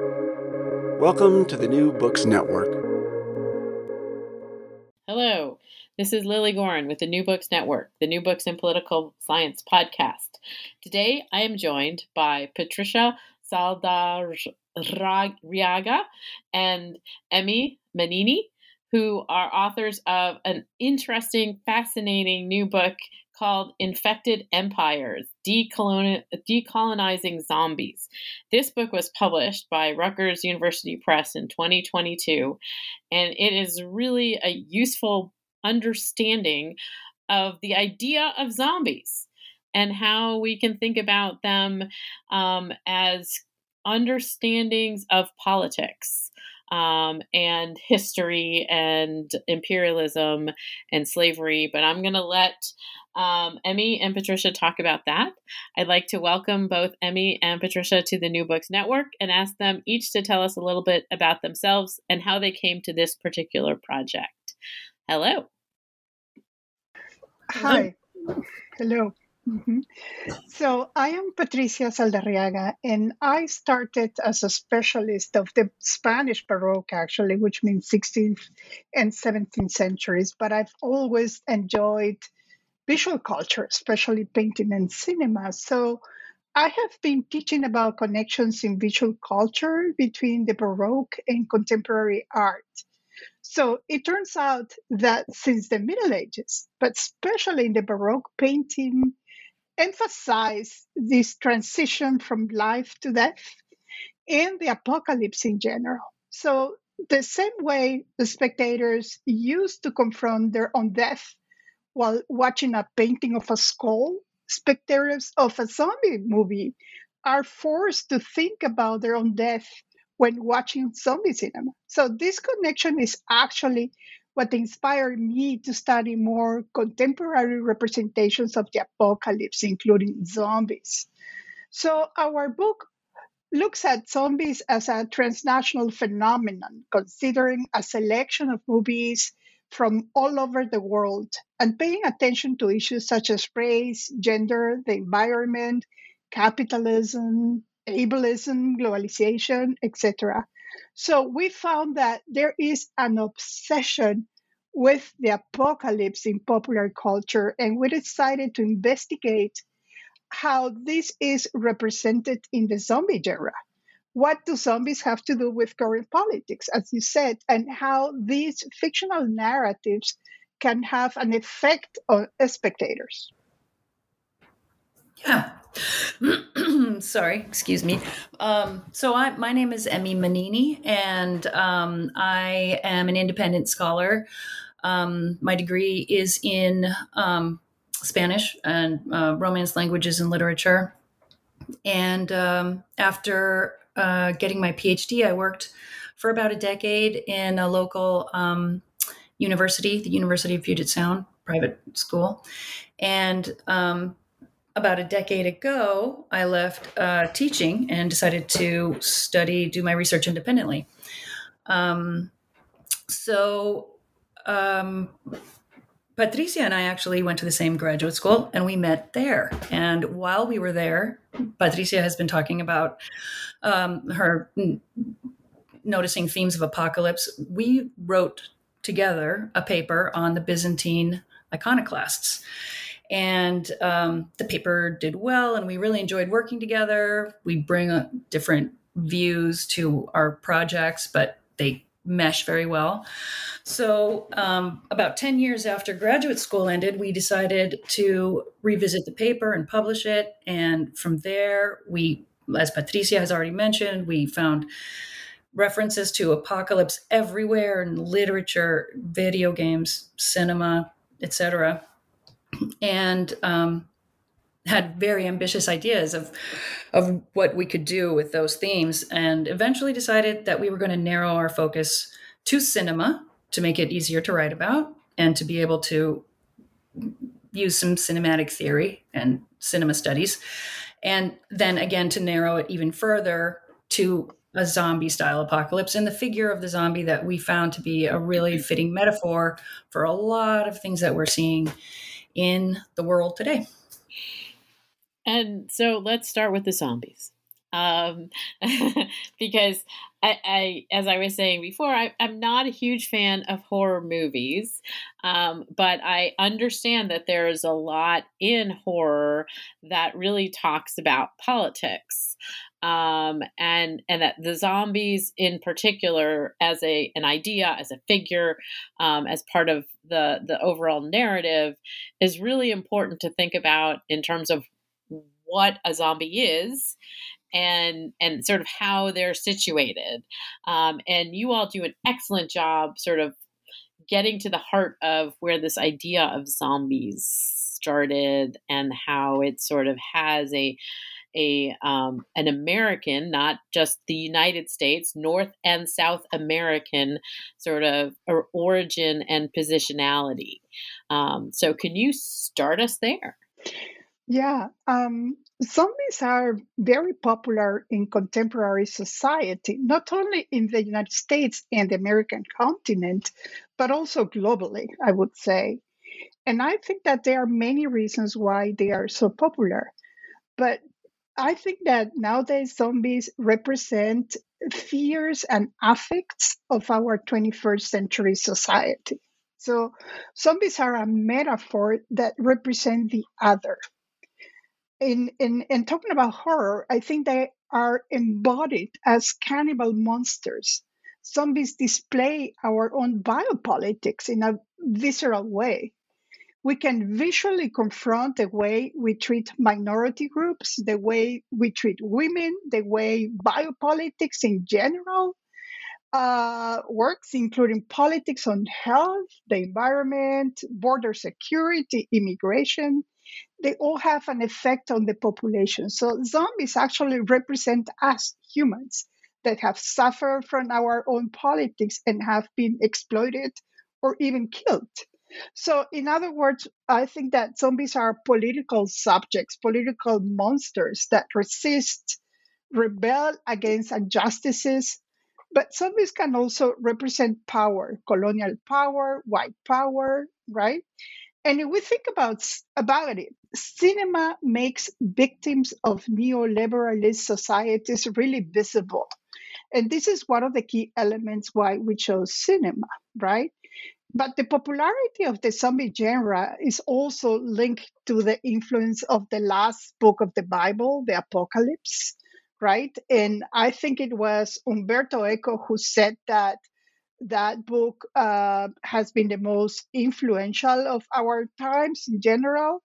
Welcome to the New Books Network. Hello, this is Lilly Goren with the New Books Network, the New Books in Political Science podcast. Today I am joined by Patricia Saldarriaga and Emmy Manini, who are authors of an interesting, fascinating new book called Infected Empires Decolonizing Zombies. This book was published by Rutgers University Press in 2022, and it is really a useful understanding of the idea of zombies and how we can think about them um, as understandings of politics um, and history and imperialism and slavery. But I'm going to let um, Emmy and Patricia talk about that. I'd like to welcome both Emmy and Patricia to the New Books Network and ask them each to tell us a little bit about themselves and how they came to this particular project. Hello. Hi. Hello. Mm-hmm. So I am Patricia Saldarriaga, and I started as a specialist of the Spanish Baroque, actually, which means 16th and 17th centuries. But I've always enjoyed visual culture, especially painting and cinema. So I have been teaching about connections in visual culture between the Baroque and contemporary art. So it turns out that since the Middle Ages, but especially in the Baroque painting, emphasize this transition from life to death and the apocalypse in general. So, the same way the spectators used to confront their own death while watching a painting of a skull, spectators of a zombie movie are forced to think about their own death when watching zombie cinema. So, this connection is actually what inspired me to study more contemporary representations of the apocalypse, including zombies. So, our book looks at zombies as a transnational phenomenon, considering a selection of movies from all over the world and paying attention to issues such as race, gender, the environment, capitalism, ableism, globalization, etc. So we found that there is an obsession with the apocalypse in popular culture, and we decided to investigate how this is represented in the zombie genre. What do zombies have to do with current politics, as you said, and how these fictional narratives can have an effect on spectators? Yeah. Sorry, excuse me. Um, so I, my name is Emmy Manini, and um, I am an independent scholar. Um, my degree is in um, Spanish and uh, Romance languages and literature. And um, after uh, getting my PhD, I worked for about a decade in a local um, university, the University of Puget Sound private school. And about a decade ago, I left uh, teaching and decided to study, do my research independently. Um, so, um, Patricia and I actually went to the same graduate school and we met there. And while we were there, Patricia has been talking about um, her noticing themes of apocalypse. We wrote together a paper on the Byzantine iconoclasts and um, the paper did well and we really enjoyed working together. We bring a, different views to our projects but they mesh very well. So um, about 10 years after graduate school ended we decided to revisit the paper and publish it. And from there we as patricia has already mentioned we found references to apocalypse everywhere in literature video games cinema etc and um, had very ambitious ideas of of what we could do with those themes, and eventually decided that we were going to narrow our focus to cinema to make it easier to write about and to be able to use some cinematic theory and cinema studies, and then again to narrow it even further to a zombie style apocalypse and the figure of the zombie that we found to be a really fitting metaphor for a lot of things that we're seeing in the world today. And so let's start with the zombies. um, because I, I, as I was saying before, I, am not a huge fan of horror movies, um, but I understand that there is a lot in horror that really talks about politics, um, and and that the zombies in particular, as a an idea, as a figure, um, as part of the the overall narrative, is really important to think about in terms of what a zombie is and and sort of how they're situated. Um, and you all do an excellent job, sort of getting to the heart of where this idea of zombies started and how it sort of has a a um, an American, not just the United States, North and South American sort of origin and positionality. Um, so, can you start us there? Yeah, um, zombies are very popular in contemporary society, not only in the United States and the American continent, but also globally, I would say. And I think that there are many reasons why they are so popular. But I think that nowadays zombies represent fears and affects of our 21st century society. So zombies are a metaphor that represent the other in, in, in talking about horror, I think they are embodied as cannibal monsters. Zombies display our own biopolitics in a visceral way. We can visually confront the way we treat minority groups, the way we treat women, the way biopolitics in general uh, works, including politics on health, the environment, border security, immigration, they all have an effect on the population. So zombies actually represent us humans that have suffered from our own politics and have been exploited or even killed. So, in other words, I think that zombies are political subjects, political monsters that resist, rebel against injustices. But zombies can also represent power, colonial power, white power, right? And if we think about, about it, cinema makes victims of neoliberalist societies really visible. And this is one of the key elements why we chose cinema, right? But the popularity of the zombie genre is also linked to the influence of the last book of the Bible, the Apocalypse, right? And I think it was Umberto Eco who said that that book uh, has been the most influential of our times in general.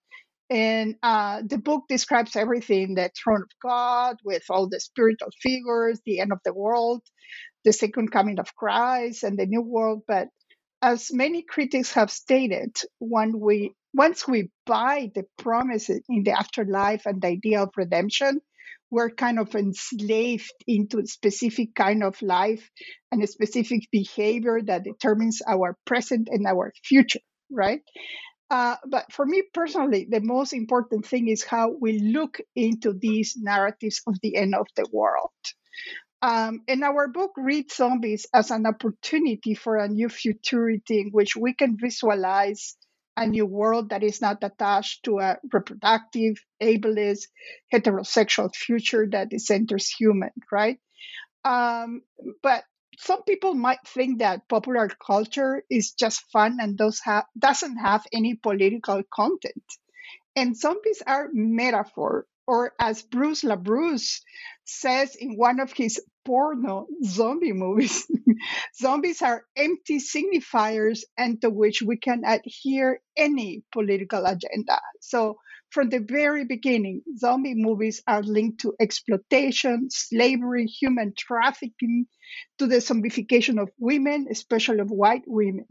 And uh, the book describes everything the throne of God with all the spiritual figures, the end of the world, the second coming of Christ, and the new world. But as many critics have stated, when we once we buy the promises in the afterlife and the idea of redemption, we're kind of enslaved into a specific kind of life and a specific behavior that determines our present and our future, right? Uh, but for me personally, the most important thing is how we look into these narratives of the end of the world. Um, and our book reads zombies as an opportunity for a new futurity in which we can visualize a new world that is not attached to a reproductive, ableist, heterosexual future that is centers human, right? Um, but some people might think that popular culture is just fun and have, doesn't have any political content. And zombies are metaphor, or as Bruce LaBruce says in one of his porno zombie movies. Zombies are empty signifiers and to which we can adhere any political agenda. So, from the very beginning, zombie movies are linked to exploitation, slavery, human trafficking, to the zombification of women, especially of white women.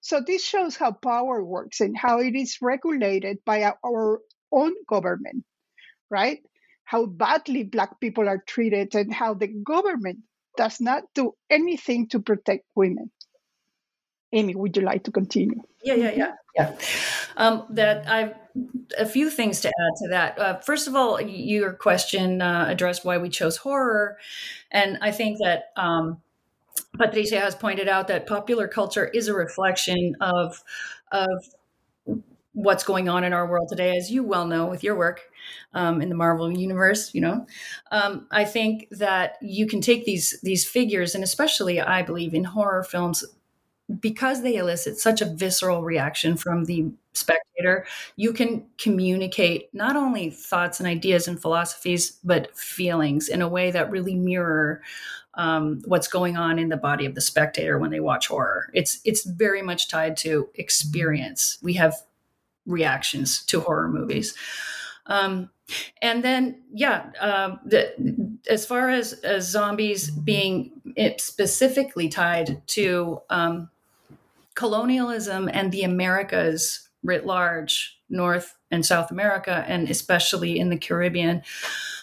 So, this shows how power works and how it is regulated by our own government, right? how badly Black people are treated and how the government does not do anything to protect women. Amy, would you like to continue? Yeah, yeah, yeah, yeah. Um, that I've a few things to add to that. Uh, first of all, your question uh, addressed why we chose horror, and I think that um, Patricia has pointed out that popular culture is a reflection of of what's going on in our world today, as you well know with your work um, in the Marvel universe. You know, um, I think that you can take these these figures, and especially I believe in horror films, because they elicit such a visceral reaction from the spectator, you can communicate not only thoughts and ideas and philosophies, but feelings in a way that really mirror um, what's going on in the body of the spectator when they watch horror. It's it's very much tied to experience. We have reactions to horror movies. Um, and then, yeah, uh, the, as far as, zombies being specifically tied to um, colonialism and the Americas writ large, North and South America, and especially in the Caribbean.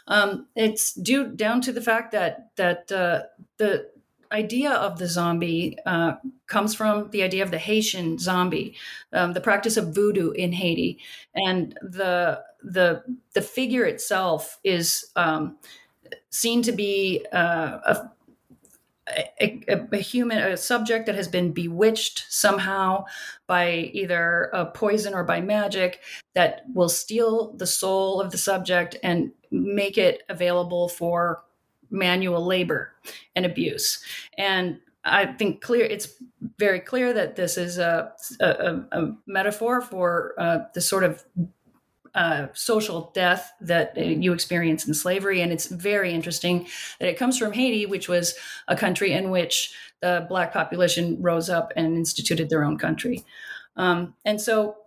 Um, it's due down to the fact that that uh, the idea of the zombie uh, comes from the idea of the Haitian zombie, um, the practice of voodoo in Haiti, and the the the figure itself is um, seen to be uh, a a, a, human, a subject that has been bewitched somehow by either a poison or by magic that will steal the soul of the subject and make it available for manual labor and abuse. And I think clear it's very clear that this is a, a, a metaphor for uh, the sort of uh, social death that you experience in slavery. And it's very interesting that it comes from Haiti, which was a country in which the Black population rose up and instituted their own country. Um, and so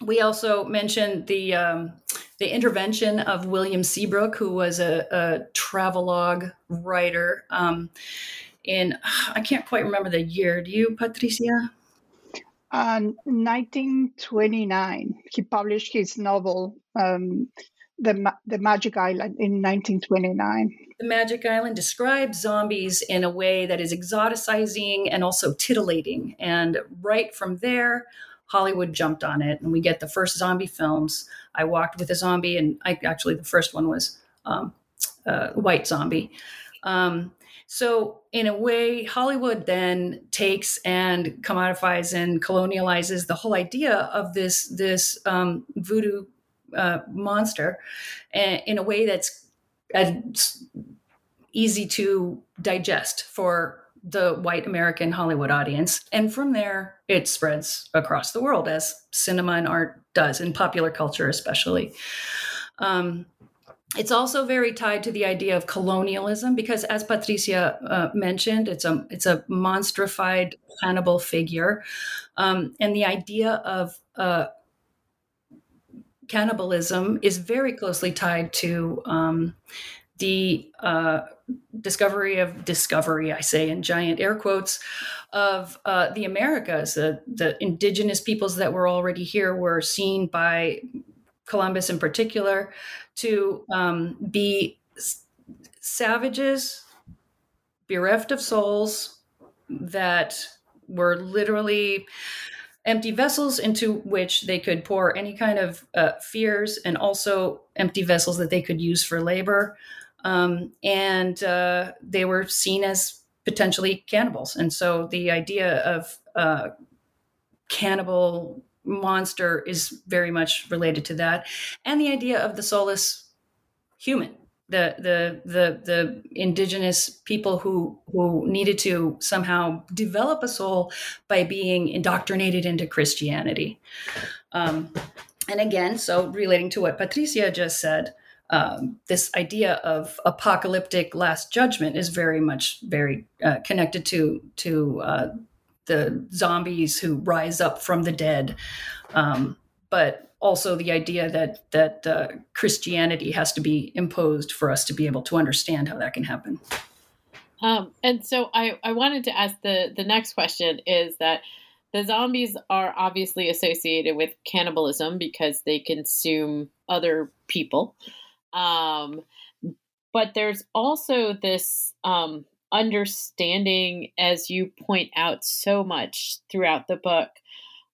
we also mentioned the um, the intervention of William Seabrook, who was a, a travelogue writer. Um, in I can't quite remember the year. Do you, Patricia? Uh, 1929, he published his novel, um, the, the Magic Island, in 1929. The Magic Island describes zombies in a way that is exoticizing and also titillating. And right from there, Hollywood jumped on it, and we get the first zombie films. I walked with a zombie, and I actually the first one was um, White Zombie. Um, so, in a way, Hollywood then takes and commodifies and colonializes the whole idea of this this um, voodoo uh, monster in a way that's uh, easy to digest for the white American Hollywood audience. And from there, it spreads across the world as cinema and art does, in popular culture especially. Um, it's also very tied to the idea of colonialism because, as Patricia uh, mentioned, it's a it's a monstrified cannibal figure, um, and the idea of uh, cannibalism is very closely tied to um, the uh, discovery of discovery. I say in giant air quotes of uh, the Americas. The, the indigenous peoples that were already here were seen by Columbus in particular to um, be savages bereft of souls that were literally empty vessels into which they could pour any kind of uh, fears and also empty vessels that they could use for labor um, and uh, they were seen as potentially cannibals and so the idea of uh, cannibal monster is very much related to that and the idea of the soulless human the the the the indigenous people who who needed to somehow develop a soul by being indoctrinated into Christianity. Um, and again, so relating to what Patricia just said, um, this idea of apocalyptic last judgment is very much very uh, connected to to uh, the zombies who rise up from the dead, um, but also the idea that that uh, Christianity has to be imposed for us to be able to understand how that can happen. Um, and so I, I wanted to ask the the next question is that the zombies are obviously associated with cannibalism because they consume other people. Um, but there's also this um, understanding, as you point out so much throughout the book,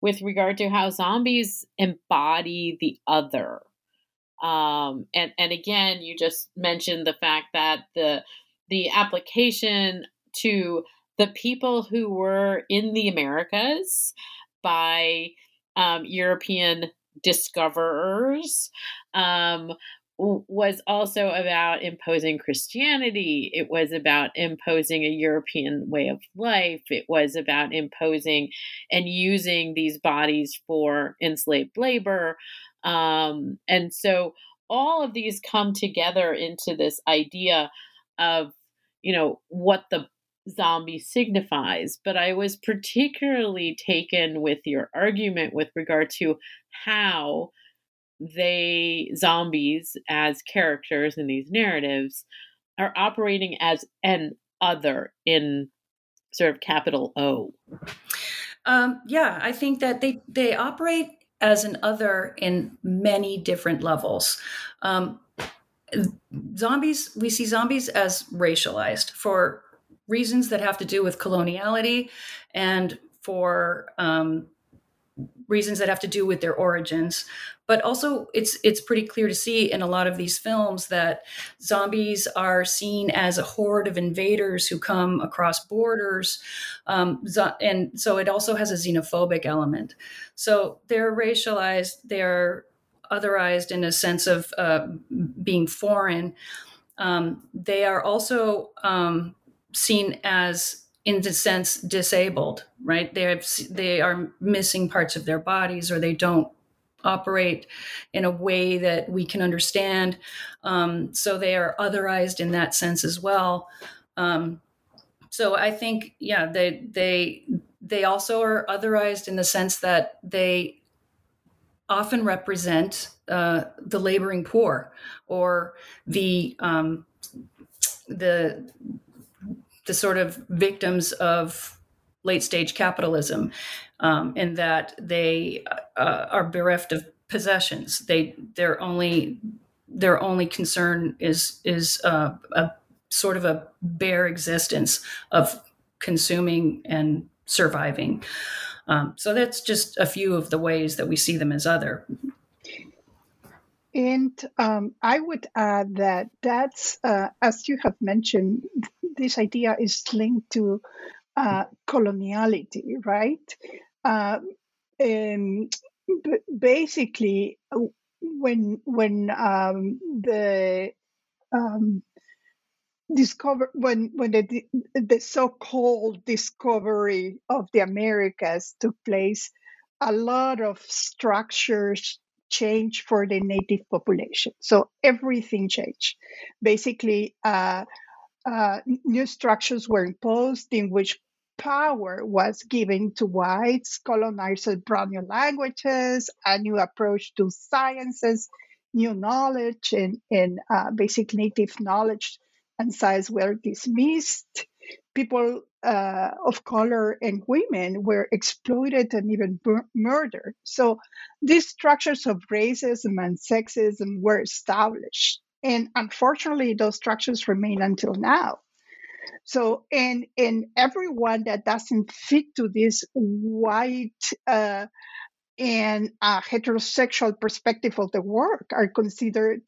with regard to how zombies embody the other. Um, and and again, you just mentioned the fact that the the application to the people who were in the Americas by um, European discoverers. Um, was also about imposing Christianity. It was about imposing a European way of life. It was about imposing and using these bodies for enslaved labor. Um, and so all of these come together into this idea of, you know, what the zombie signifies. But I was particularly taken with your argument with regard to how they zombies as characters in these narratives are operating as an other in sort of capital O. Um, yeah, I think that they they operate as an other in many different levels. Um, zombies, we see zombies as racialized for reasons that have to do with coloniality and for um, reasons that have to do with their origins but also it's it's pretty clear to see in a lot of these films that zombies are seen as a horde of invaders who come across borders um, and so it also has a xenophobic element. So they're racialized they're otherized in a sense of uh, being foreign. Um, they are also um, seen as in the sense disabled right? They have they are missing parts of their bodies or they don't operate in a way that we can understand. Um, so they are otherized in that sense as well. Um, so i think yeah they they they also are otherized in the sense that they often represent uh, the laboring poor or the um, the the sort of victims of late stage capitalism, um, in that they uh, are bereft of possessions. They their only their only concern is is uh, a sort of a bare existence of consuming and surviving. Um, so that's just a few of the ways that we see them as other. And um, I would add that that's, uh, as you have mentioned, this idea is linked to uh, coloniality, right? Uh, and basically, when when um, the um, discover when when the the so-called discovery of the Americas took place, a lot of structures changed for the native population. So everything changed. Basically, uh, uh, new structures were imposed in which power was given to whites, colonizers brought new languages, a new approach to sciences, new knowledge, and, and uh, basic native knowledge and science were dismissed. People uh, of color and women were exploited and even bur- murdered. So these structures of racism and sexism were established. And unfortunately, those structures remain until now. So, and and everyone that doesn't fit to this white uh, and uh, heterosexual perspective of the work are considered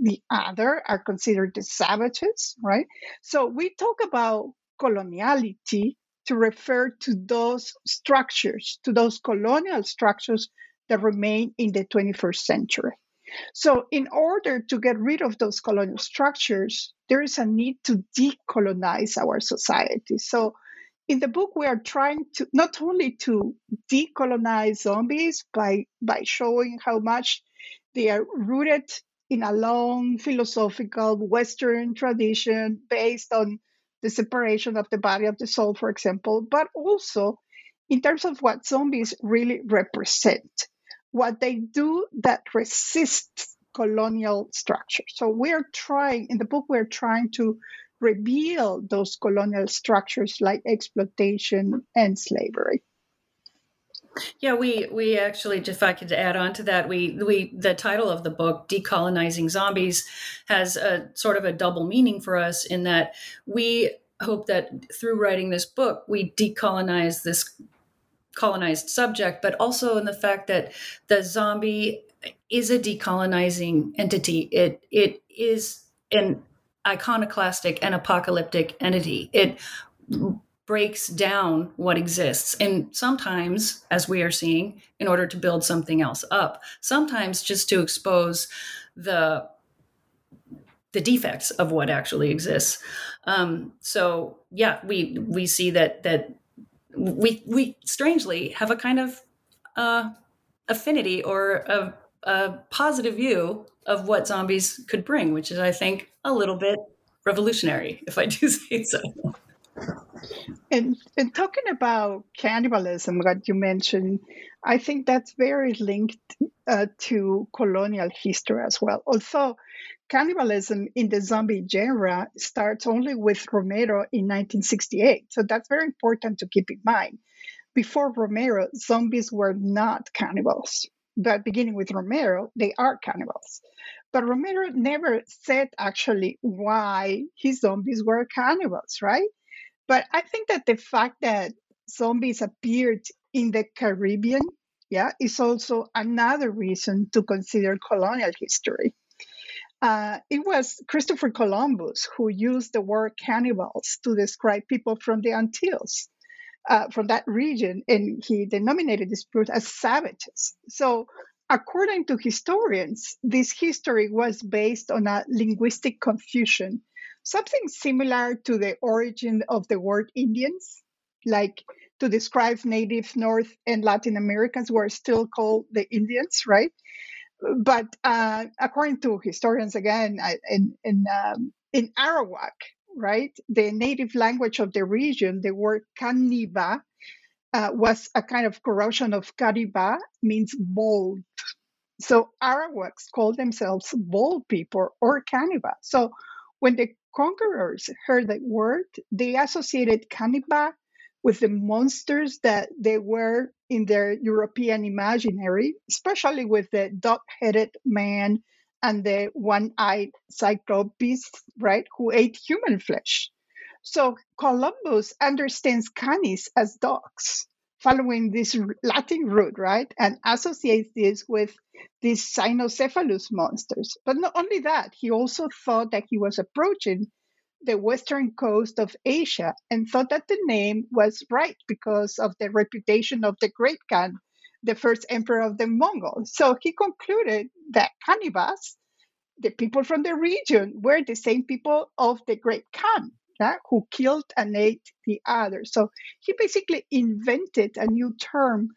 the other, are considered the savages, right? So we talk about coloniality to refer to those structures, to those colonial structures that remain in the 21st century. So, in order to get rid of those colonial structures, there is a need to decolonize our society. So, in the book, we are trying to not only to decolonize zombies by by showing how much they are rooted in a long philosophical Western tradition based on the separation of the body of the soul, for example, but also in terms of what zombies really represent what they do that resists colonial structure. So we're trying, in the book, we're trying to reveal those colonial structures like exploitation and slavery. Yeah, we we actually, if I could add on to that, we we the title of the book, "Decolonizing Zombies," has a sort of a double meaning for us in that we hope that through writing this book, we decolonize this colonized subject, but also in the fact that the zombie is a decolonizing entity. It it is an iconoclastic and apocalyptic entity. It breaks down what exists. And sometimes, as we are seeing, in order to build something else up, sometimes just to expose the the defects of what actually exists. Um, so yeah, we we see that that we we strangely have a kind of uh, affinity or a, a positive view of what zombies could bring, which is, I think, a little bit revolutionary, if I do say so. And, and talking about cannibalism, that you mentioned, I think that's very linked uh, to colonial history as well. Although cannibalism in the zombie genre starts only with Romero in 1968. So that's very important to keep in mind. Before Romero, zombies were not cannibals. But beginning with Romero, they are cannibals. But Romero never said actually why his zombies were cannibals, right? But I think that the fact that zombies appeared in the Caribbean, yeah, is also another reason to consider colonial history. Uh, it was Christopher Columbus who used the word cannibals to describe people from the Antilles, uh, from that region, and he denominated this group as savages. So, according to historians, this history was based on a linguistic confusion, something similar to the origin of the word Indians, like to describe native North and Latin Americans who are still called the Indians, right? but uh, according to historians, again, in in um, in Arawak, right, the native language of the region, the word Kaniba uh, was a kind of corruption of Kariba, means bold. So Arawaks called themselves bold people or Kaniba. So when the conquerors heard that word, they associated Kaniba with the monsters that they were in their European imaginary, especially with the dog headed man and the one eyed cyclopes, right, who ate human flesh. So Columbus understands canis as dogs, following this Latin root, right, and associates this with these cynocephalus monsters. But not only that, he also thought that he was approaching the western coast of Asia and thought that the name was right because of the reputation of the Great Khan, the first emperor of the Mongols. So he concluded that Kanibas, the people from the region, were the same people of the Great Khan. Yeah, who killed and ate the others. So he basically invented a new term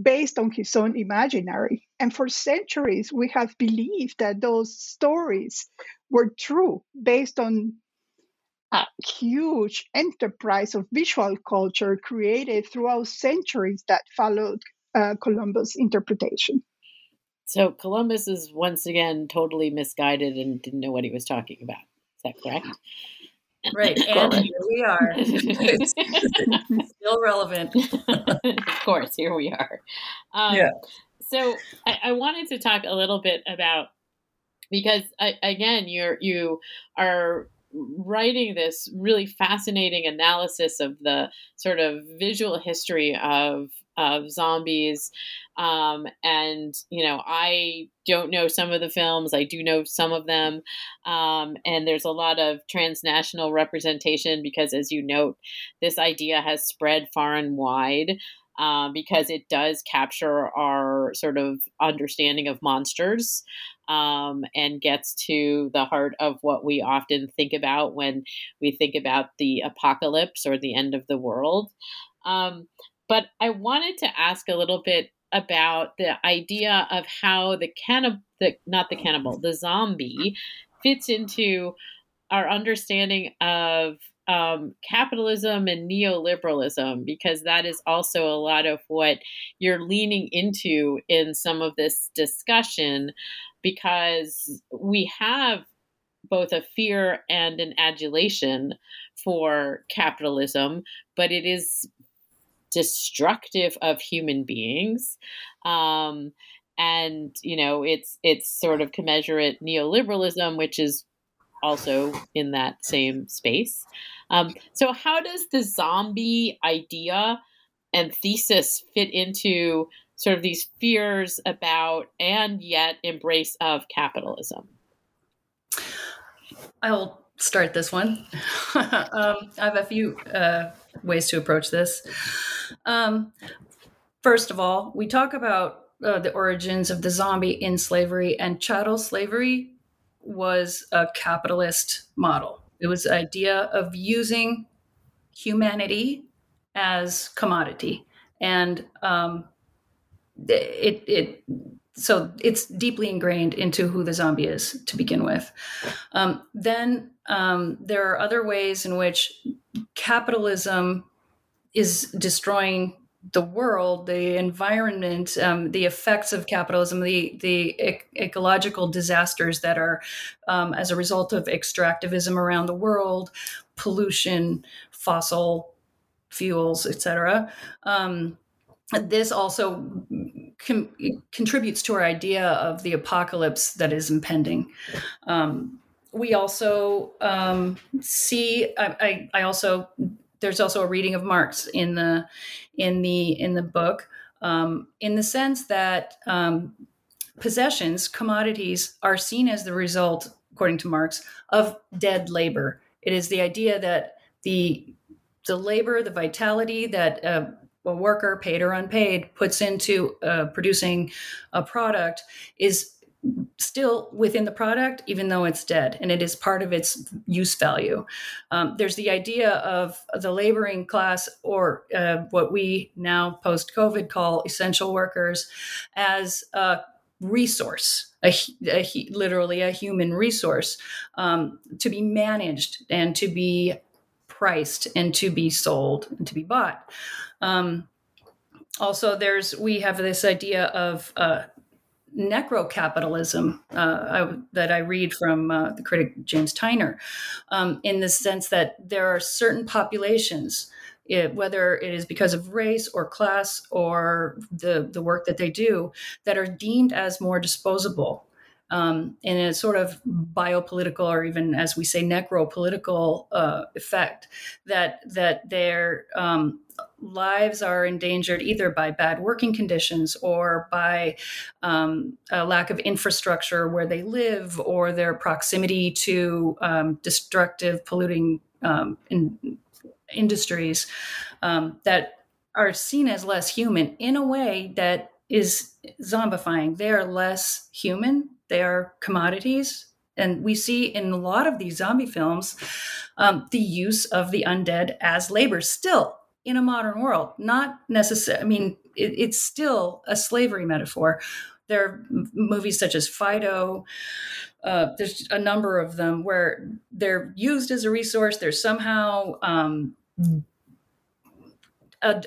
based on his own imaginary. And for centuries, we have believed that those stories were true based on a huge enterprise of visual culture created throughout centuries that followed uh, Columbus' interpretation. So Columbus is once again totally misguided and didn't know what he was talking about. Is that correct? Right, and here we are. still relevant. of course, here we are. Um, yeah. So I, I wanted to talk a little bit about because I, again, you're you are writing this really fascinating analysis of the sort of visual history of of zombies. Um, and you know i don't know some of the films. I do know some of them. Um, and there's a lot of transnational representation because as you note this idea has spread far and wide um, because it does capture our sort of understanding of monsters um, and gets to the heart of what we often think about when we think about the apocalypse or the end of the world. Um, but I wanted to ask a little bit about the idea of how the cannibal, the, not the cannibal, the zombie fits into our understanding of um, capitalism and neoliberalism because that is also a lot of what you're leaning into in some of this discussion because we have both a fear and an adulation for capitalism, but it is destructive of human beings. Um, and you know it's it's sort of commensurate neoliberalism which is also in that same space um, so, how does the zombie idea and thesis fit into sort of these fears about and yet embrace of capitalism? I'll start this one. um, I have a few uh, ways to approach this. Um, first of all, we talk about uh, the origins of the zombie in slavery, and chattel slavery was a capitalist model. It was the idea of using humanity as commodity, and um, it it so it's deeply ingrained into who the zombie is to begin with. Um, then um, there are other ways in which capitalism is destroying the world, the environment, um, the effects of capitalism, the the ec- ecological disasters that are um, as a result of extractivism around the world, pollution, fossil fuels, etc. Um, this also contributes to our idea of the apocalypse that is impending. Um, we also um, see. I, I, I, also there's also a reading of Marx in the in the in the book, um, in the sense that um, possessions, commodities, are seen as the result, according to Marx, of dead labor. It is the idea that the the labor, the vitality that uh, a worker, paid or unpaid, puts into uh, producing a product is still within the product, even though it's dead, and it is part of its use value. Um, there's the idea of the laboring class, or uh, what we now post COVID call essential workers, as a resource, a, a, literally a human resource um, to be managed and to be priced and to be sold and to be bought. Um, also, there's we have this idea of uh, necrocapitalism uh, I, that I read from uh, the critic James Tyner, um, in the sense that there are certain populations, it, whether it is because of race or class or the, the work that they do, that are deemed as more disposable. Um, in a sort of biopolitical or even as we say necropolitical uh, effect that that they're um, lives are endangered either by bad working conditions or by um, a lack of infrastructure where they live or their proximity to um, destructive, polluting um, in, industries um, that are seen as less human in a way that is zombifying. They are less human, they are commodities. And we see in a lot of these zombie films um, the use of the undead as labor still in a modern world. Not necessarily, I mean, it, it's still a slavery metaphor. There are movies such as Fido. Uh, there's a number of them where they're used as a resource. They're somehow um,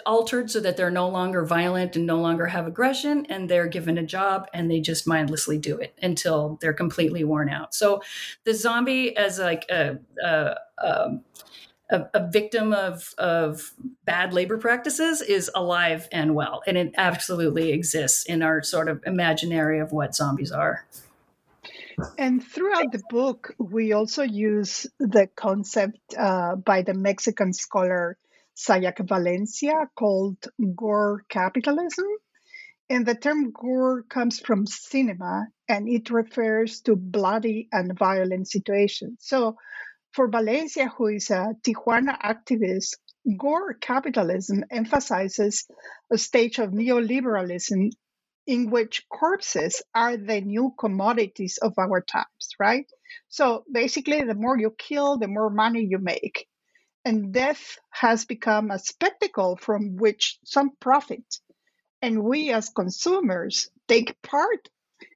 altered so that they're no longer violent and no longer have aggression, and they're given a job and they just mindlessly do it until they're completely worn out. So the zombie as like a, a, um, a, a, victim of of bad labor practices is alive and well, and it absolutely exists in our sort of imaginary of what zombies are. And throughout the book, we also use the concept uh, by the Mexican scholar Sayak Valencia called gore capitalism. And the term gore comes from cinema and it refers to bloody and violent situations. So for Valencia, who is a Tijuana activist, gore capitalism emphasizes a stage of neoliberalism in which corpses are the new commodities of our times, right? So basically, the more you kill, the more money you make. And death has become a spectacle from which some profit. And we as consumers take part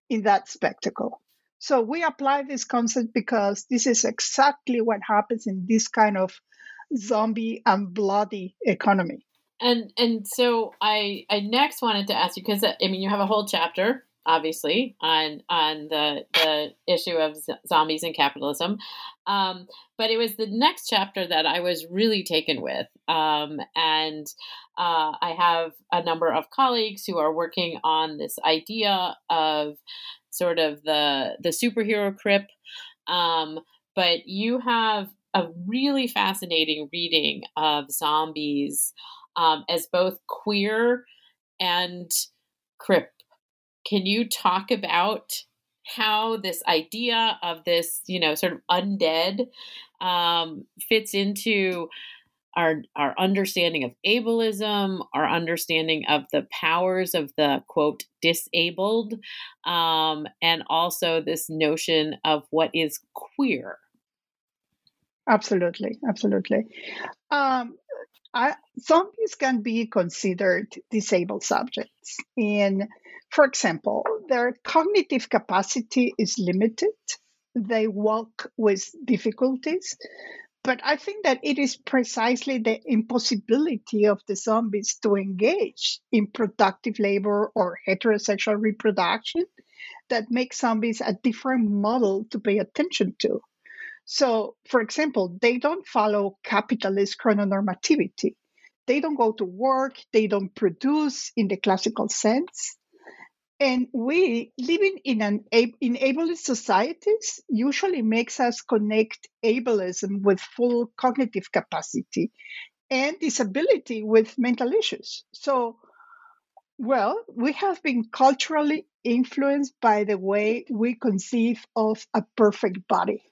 in that spectacle. So we apply this concept because this is exactly what happens in this kind of zombie and bloody economy. And and so I I next wanted to ask you because uh, I mean you have a whole chapter obviously on on the the issue of z- zombies and capitalism um, but it was the next chapter that i was really taken with um, and uh, i have a number of colleagues who are working on this idea of sort of the the superhero crip. Um, but you have a really fascinating reading of zombies um, as both queer and crip. Can you talk about how this idea of this, you know, sort of undead um, fits into our our understanding of ableism, our understanding of the powers of the quote disabled, um, and also this notion of what is queer. Absolutely, absolutely. Um, I, zombies can be considered disabled subjects. In, for example, their cognitive capacity is limited. They walk with difficulties. But I think that it is precisely the impossibility of the zombies to engage in productive labor or heterosexual reproduction that makes zombies a different model to pay attention to. So, for example, they don't follow capitalist chrononormativity. They don't go to work, they don't produce in the classical sense. And we living in an in ableist societies usually makes us connect ableism with full cognitive capacity and disability with mental issues. So, well, we have been culturally influenced by the way we conceive of a perfect body.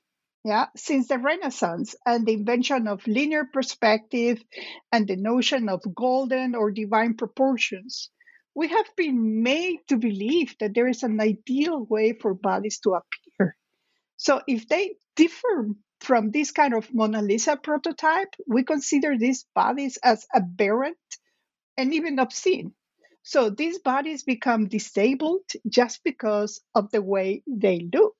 Yeah, since the Renaissance and the invention of linear perspective and the notion of golden or divine proportions, we have been made to believe that there is an ideal way for bodies to appear. So if they differ from this kind of Mona Lisa prototype, we consider these bodies as aberrant and even obscene. So these bodies become disabled just because of the way they look.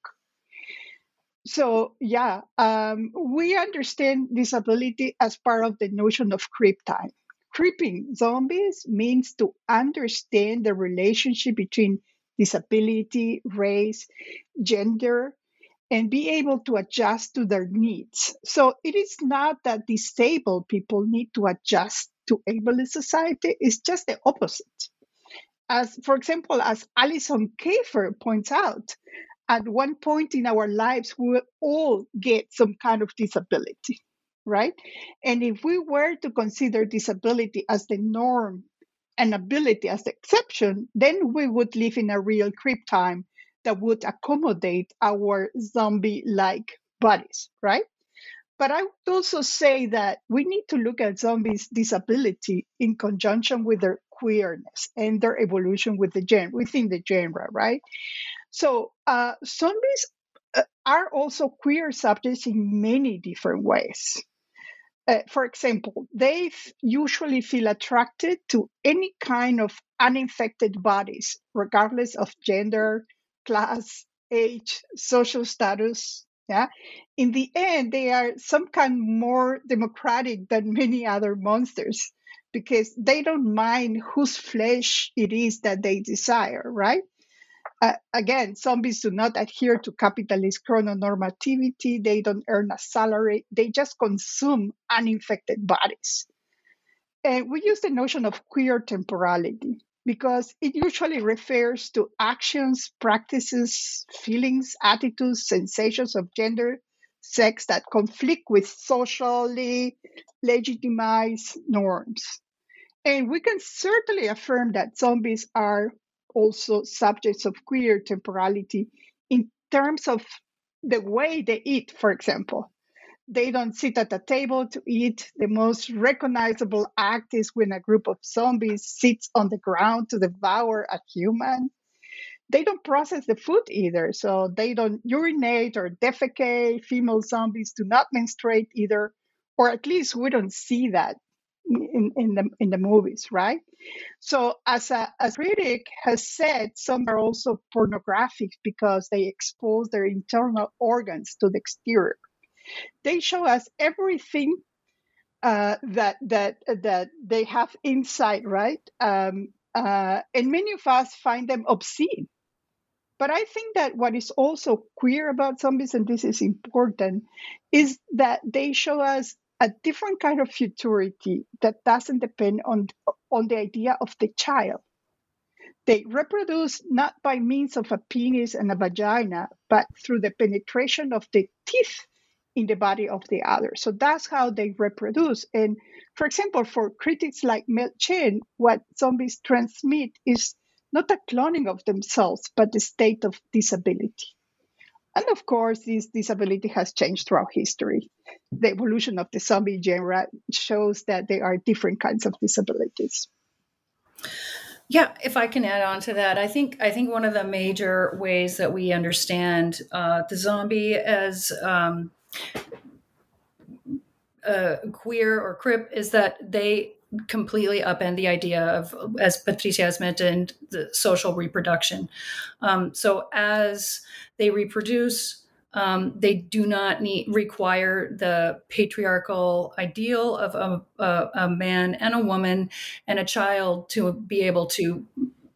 So, yeah, um, we understand disability as part of the notion of crip time. Cripping zombies means to understand the relationship between disability, race, gender, and be able to adjust to their needs. So it is not that disabled people need to adjust to ableist society, it's just the opposite. As, for example, as Alison Kafer points out, at one point in our lives, we will all get some kind of disability right? And if we were to consider disability as the norm and ability as the exception, then we would live in a real crip time that would accommodate our zombie like bodies, right? But I would also say that we need to look at zombies' disability in conjunction with their queerness and their evolution with the gen within the genre, right? So uh, zombies uh, are also queer subjects in many different ways. Uh, for example, they f- usually feel attracted to any kind of uninfected bodies, regardless of gender, class, age, social status. Yeah. In the end, they are some kind more democratic than many other monsters because they don't mind whose flesh it is that they desire, right? Uh, again, zombies do not adhere to capitalist chrononormativity. They don't earn a salary. They just consume uninfected bodies. And we use the notion of queer temporality because it usually refers to actions, practices, feelings, attitudes, sensations of gender, sex that conflict with socially legitimized norms. And we can certainly affirm that zombies are also subjects of queer temporality in terms of the way they eat, for example. They don't sit at a table to eat. The most recognizable act is when a group of zombies sits on the ground to devour a human. They don't process the food either, so they don't urinate or defecate. Female zombies do not menstruate either, or at least we don't see that in, in the in the movies, right? So as a, a critic has said, some are also pornographic because they expose their internal organs to the exterior. They show us everything uh, that that that they have inside, right? Um, uh, and many of us find them obscene. But I think that what is also queer about zombies, and this is important, is that they show us a different kind of futurity that doesn't depend on, on the idea of the child. They reproduce not by means of a penis and a vagina, but through the penetration of the teeth in the body of the other. So that's how they reproduce. And for example, for critics like Mel Chen, what zombies transmit is not a cloning of themselves, but the state of disability. And of course, this disability has changed throughout history. The evolution of the zombie genre shows that there are different kinds of disabilities. Yeah, if I can add on to that, I think I think one of the major ways that we understand uh, the zombie as um, uh, queer or crip is that they completely upend the idea of, as Patricia has mentioned, the social reproduction. Um, so as they reproduce, um, they do not need require the patriarchal ideal of a, a, a, man and a woman and a child to be able to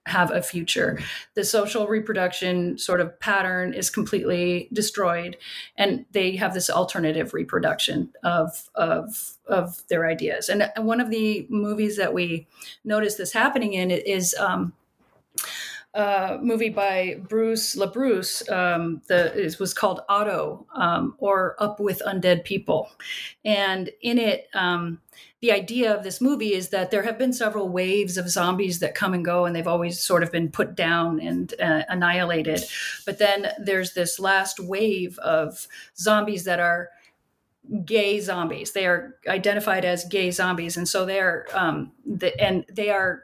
have a future. The social reproduction sort of pattern is completely destroyed, and they have this alternative reproduction of of of their ideas. And one of the movies that we notice this happening in is. Um, uh, movie by Bruce LaBruce. Um, it was called Otto um, or Up with Undead People, and in it, um, the idea of this movie is that there have been several waves of zombies that come and go, and they've always sort of been put down and uh, annihilated. But then there's this last wave of zombies that are gay zombies. They are identified as gay zombies, and so they're um, the, and they are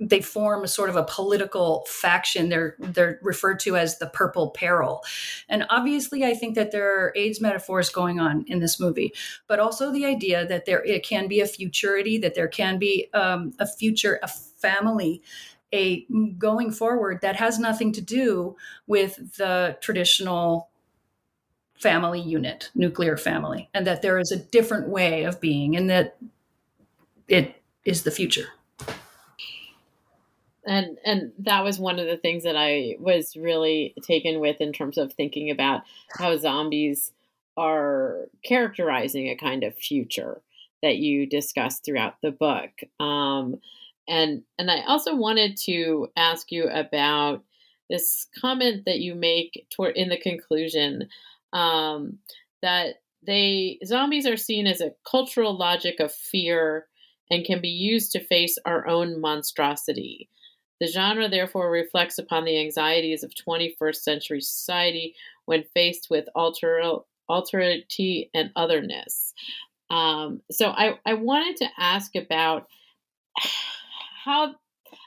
they form a sort of a political faction. They're they're referred to as the Purple Peril, and obviously, I think that there are AIDS metaphors going on in this movie, but also the idea that there it can be a futurity, that there can be um, a future, a family, a going forward that has nothing to do with the traditional family unit, nuclear family, and that there is a different way of being, and that it is the future and and that was one of the things that I was really taken with in terms of thinking about how zombies are characterizing a kind of future that you discuss throughout the book. Um, and and I also wanted to ask you about this comment that you make toward in the conclusion um, that they zombies are seen as a cultural logic of fear and can be used to face our own monstrosity. The genre therefore reflects upon the anxieties of 21st century society when faced with alter- alterity and otherness. Um, so I, I wanted to ask about how,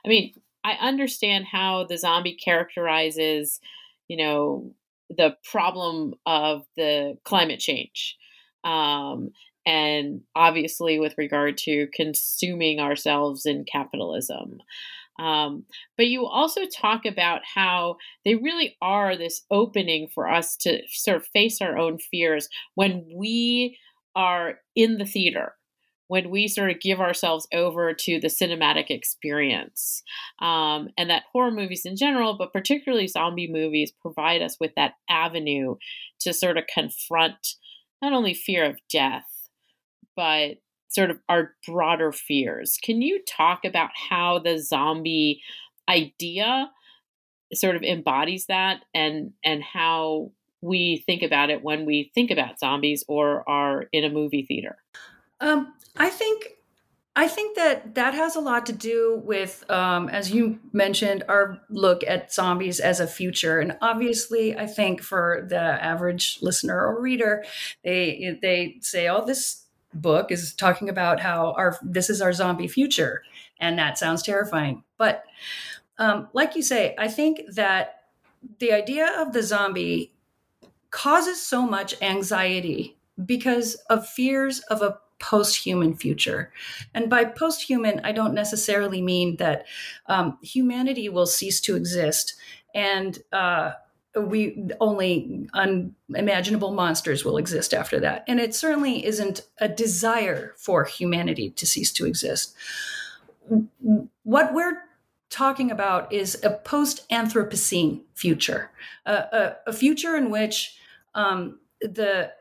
I mean, I understand how the zombie characterizes, you know, the problem of the climate change. Um, and obviously, with regard to consuming ourselves in capitalism. Um, but you also talk about how they really are this opening for us to sort of face our own fears when we are in the theater when we sort of give ourselves over to the cinematic experience. Um, and that horror movies in general, but particularly zombie movies, provide us with that avenue to sort of confront not only fear of death, but sort of our broader fears. Can you talk about how the zombie idea sort of embodies that and and how we think about it when we think about zombies or are in a movie theater? Um, I think I think that that has a lot to do with, um, as you mentioned, our look at zombies as a future. And obviously, I think for the average listener or reader, they they say, "Oh, this book is talking about how our this is our zombie future, and that sounds terrifying. But um, like you say, I think that the idea of the zombie causes so much anxiety because of fears of a post-human future and by post-human i don't necessarily mean that um, humanity will cease to exist and uh, we only unimaginable monsters will exist after that. And it certainly isn't a desire for humanity to cease to exist. What we're talking about is a post Anthropocene future, a, a, future in which um, the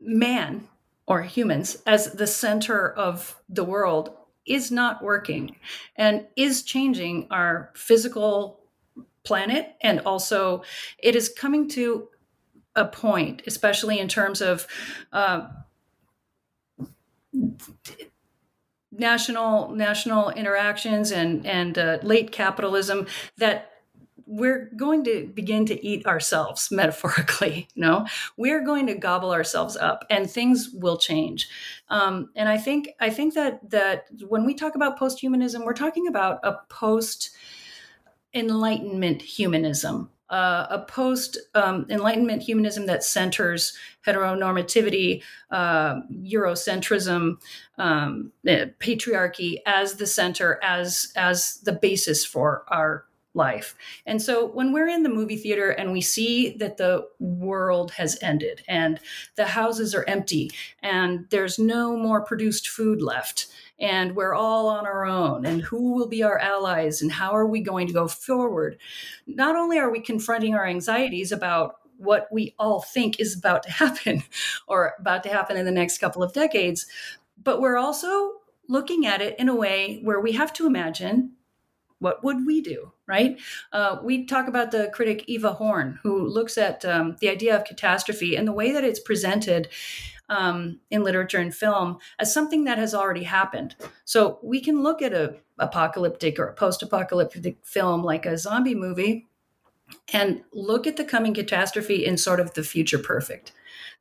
man or humans as the center of the world is not working and is changing our physical planet. And also, it is coming to a point, especially in terms of uh, national national interactions and and uh, late capitalism, that we're going to begin to eat ourselves metaphorically you know we're going to gobble ourselves up and things will change um, and i think i think that that when we talk about post-humanism we're talking about a post enlightenment humanism uh, a post um, enlightenment humanism that centers heteronormativity uh, eurocentrism um, eh, patriarchy as the center as as the basis for our life. And so when we're in the movie theater and we see that the world has ended and the houses are empty and there's no more produced food left and we're all on our own and who will be our allies and how are we going to go forward, not only are we confronting our anxieties about what we all think is about to happen or about to happen in the next couple of decades, but we're also looking at it in a way where we have to imagine what would we do right? Uh, we talk about the critic eva horn who looks at um, the idea of catastrophe and the way that it's presented um, in literature and film as something that has already happened. So we can look at a apocalyptic or a post-apocalyptic film like a zombie movie and look at the coming catastrophe in sort of the future perfect.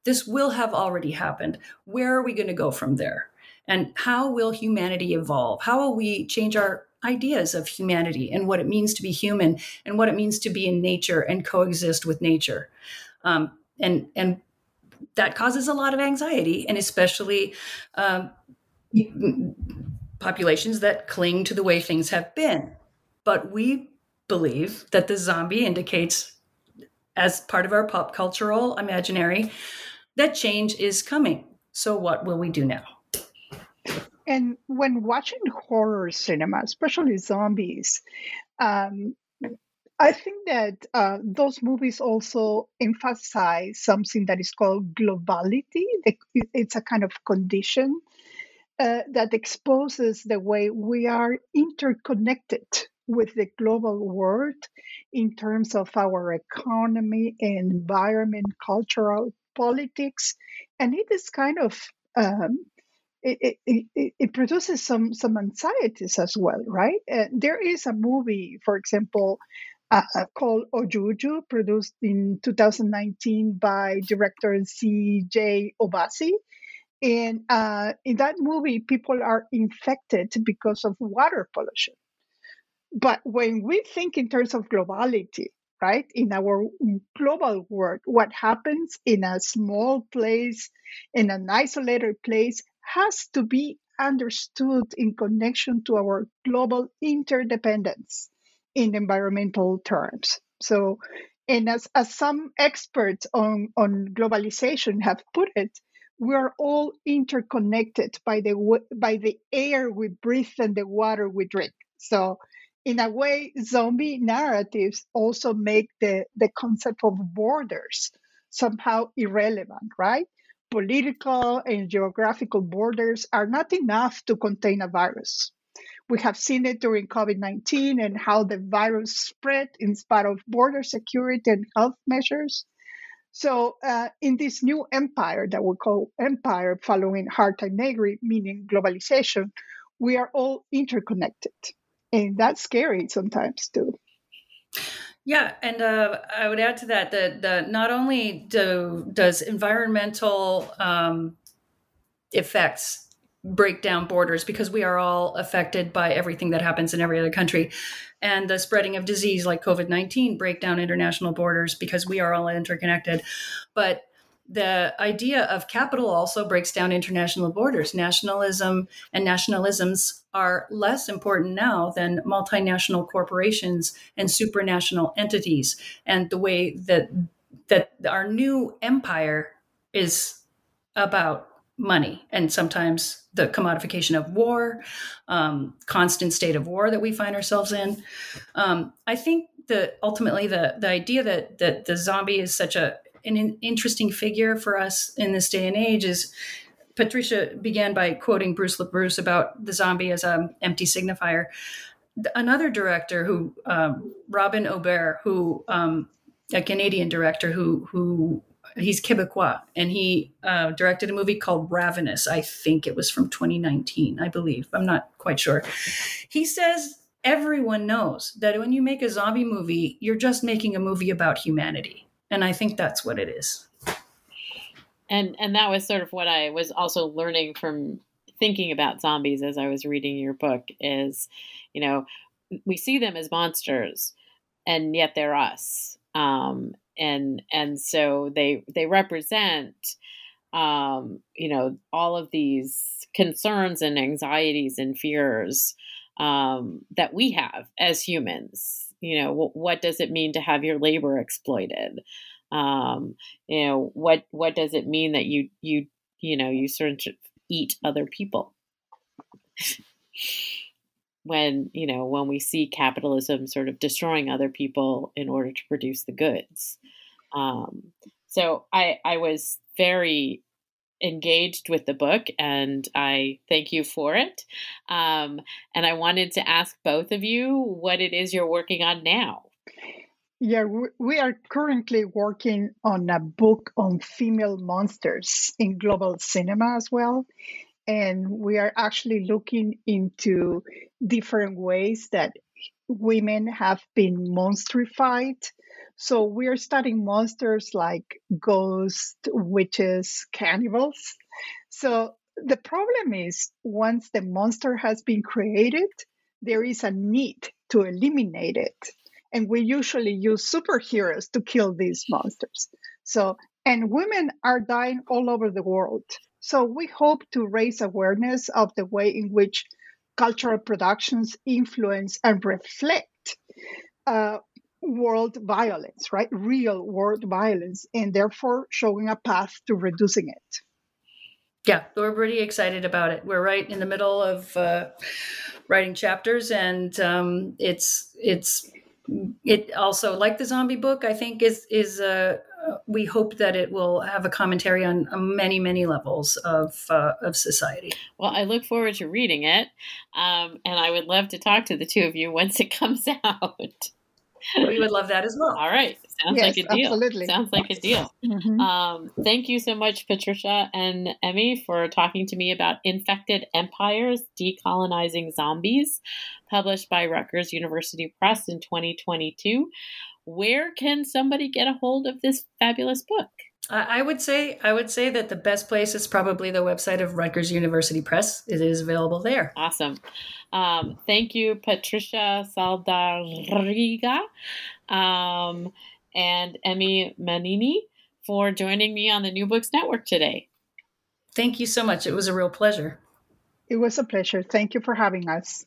This will have already happened. Where are we going to go from there? And how will humanity evolve? How will we change our ideas of humanity and what it means to be human and what it means to be in nature and coexist with nature. Um, and and that causes a lot of anxiety, and especially um, populations that cling to the way things have been. But we believe that the zombie indicates, as part of our pop cultural imaginary, that change is coming. So, what will we do now? And when watching horror cinema, especially zombies, um, I think that uh, those movies also emphasize something that is called globality. It's a kind of condition uh, that exposes the way we are interconnected with the global world in terms of our economy, environment, cultural politics. And it is kind of um, it, it, it, produces some some anxieties as well, right? Uh, there is a movie, for example, uh, uh called Ojuju, produced in 2019 by director C.J. Obasi. And uh, in that movie, people are infected because of water pollution. But when we think in terms of globality, right, in our global world, what happens in a small place, in an isolated place, has to be understood in connection to our global interdependence in environmental terms. So, and as, as some experts on, on globalization have put it, we are all interconnected by the by the air we breathe and the water we drink. So, in a way, zombie narratives also make the, the concept of borders somehow irrelevant, right? political and geographical borders are not enough to contain a virus. We have seen it during COVID 19 and how the virus spread in spite of border security and health measures. So, uh, in this new empire that we call empire following Hardt and Negri, meaning globalization, we are all interconnected. And that's scary sometimes too. Yeah, and uh, I would add to that that, that not only do does environmental um, effects break down borders because we are all affected by everything that happens in every other country, and the spreading of disease like COVID nineteen break down international borders because we are all interconnected, but the idea of capital also breaks down international borders. Nationalism and nationalisms are less important now than multinational corporations and supranational entities. And the way that that our new empire is about money and sometimes the commodification of war, um, constant state of war that we find ourselves in. Um, I think that ultimately the the idea that that the zombie is such a an interesting figure for us in this day and age is Patricia began by quoting Bruce LaBruce about the zombie as an empty signifier. Another director who, um, Robin Aubert, who um, a Canadian director who who he's Quebecois and he uh, directed a movie called Ravenous. I think it was from 2019, I believe. I'm not quite sure. He says everyone knows that when you make a zombie movie, you're just making a movie about humanity. And I think that's what it is. And and that was sort of what I was also learning from thinking about zombies as I was reading your book is, you know, we see them as monsters and yet they're us. Um, and and so they they represent um, you know all of these concerns and anxieties and fears um, that we have as humans. You know, what does it mean to have your labor exploited? Um, you know, what what does it mean that you you you know you sort of eat other people? when you know when we see capitalism sort of destroying other people in order to produce the goods. Um, so i i was very engaged with the book and i thank you for it. Um, and i wanted to ask both of you what it is you're working on now. Yeah, we are currently working on a book on female monsters in global cinema as well and we are actually looking into different ways that women have been monstrified. So we are studying monsters like ghosts, witches, cannibals. So the problem is once the monster has been created, there is a need to eliminate it. And we usually use superheroes to kill these monsters. So, and women are dying all over the world. So we hope to raise awareness of the way in which cultural productions influence and reflect uh, world violence, right? Real world violence, and therefore showing a path to reducing it. Yeah, we're pretty excited about it. We're right in the middle of uh, writing chapters, and um, it's it's it also like the zombie book. I think is is a we hope that it will have a commentary on many, many levels of uh, of society. Well, I look forward to reading it, um, and I would love to talk to the two of you once it comes out. we would love that as well. All right, sounds yes, like a deal. Absolutely. Sounds like a deal. Mm-hmm. Um, thank you so much, Patricia and Emmy, for talking to me about Infected Empires: Decolonizing Zombies, published by Rutgers University Press in 2022 where can somebody get a hold of this fabulous book? I would say I would say that the best place is probably the website of Rutgers University Press. It is available there. Awesome. Um, thank you, Patricia Saldarriaga um, and Emmy Manini, for joining me on the New Books Network today. Thank you so much. It was a real pleasure. It was a pleasure. Thank you for having us.